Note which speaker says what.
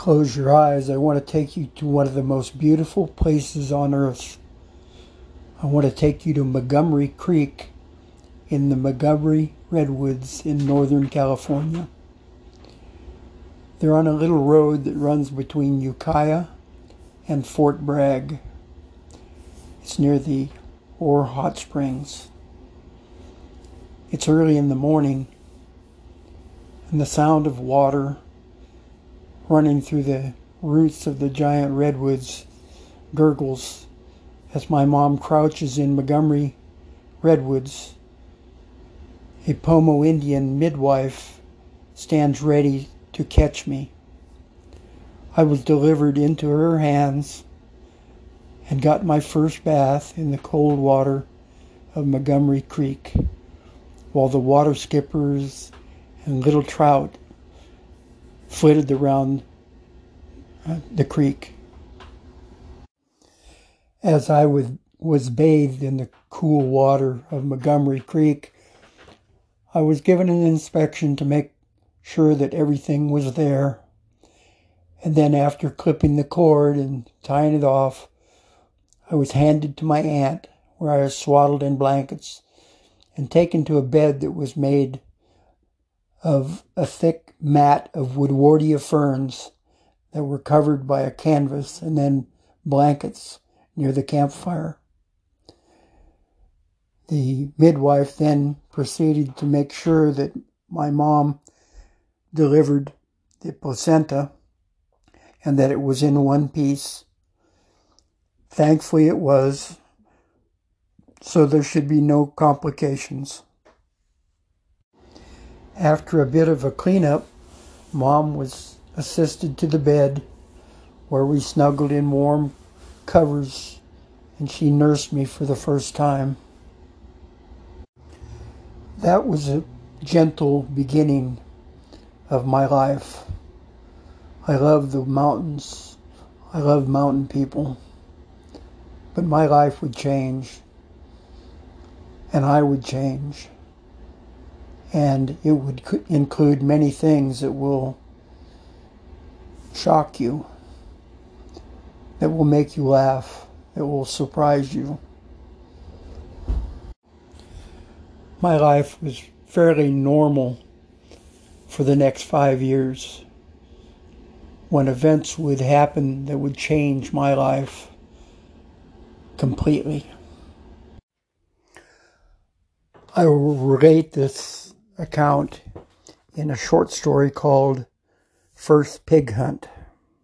Speaker 1: Close your eyes. I want to take you to one of the most beautiful places on earth. I want to take you to Montgomery Creek in the Montgomery Redwoods in Northern California. They're on a little road that runs between Ukiah and Fort Bragg. It's near the Orr Hot Springs. It's early in the morning, and the sound of water running through the roots of the giant redwoods gurgles as my mom crouches in Montgomery redwoods. A Pomo Indian midwife stands ready to catch me. I was delivered into her hands and got my first bath in the cold water of Montgomery Creek, while the water skippers and little trout flitted around uh, the creek. As I was, was bathed in the cool water of Montgomery Creek, I was given an inspection to make sure that everything was there. And then, after clipping the cord and tying it off, I was handed to my aunt, where I was swaddled in blankets and taken to a bed that was made of a thick mat of woodwardia ferns that were covered by a canvas and then blankets near the campfire. The midwife then proceeded to make sure that my mom delivered the placenta and that it was in one piece. Thankfully, it was, so there should be no complications. After a bit of a cleanup, Mom was assisted to the bed where we snuggled in warm covers and she nursed me for the first time. That was a gentle beginning of my life. I love the mountains. I love mountain people. But my life would change. And I would change and it would include many things that will shock you, that will make you laugh, that will surprise you. My life was fairly normal for the next five years when events would happen that would change my life completely. I will relate this account in a short story called First Pig Hunt.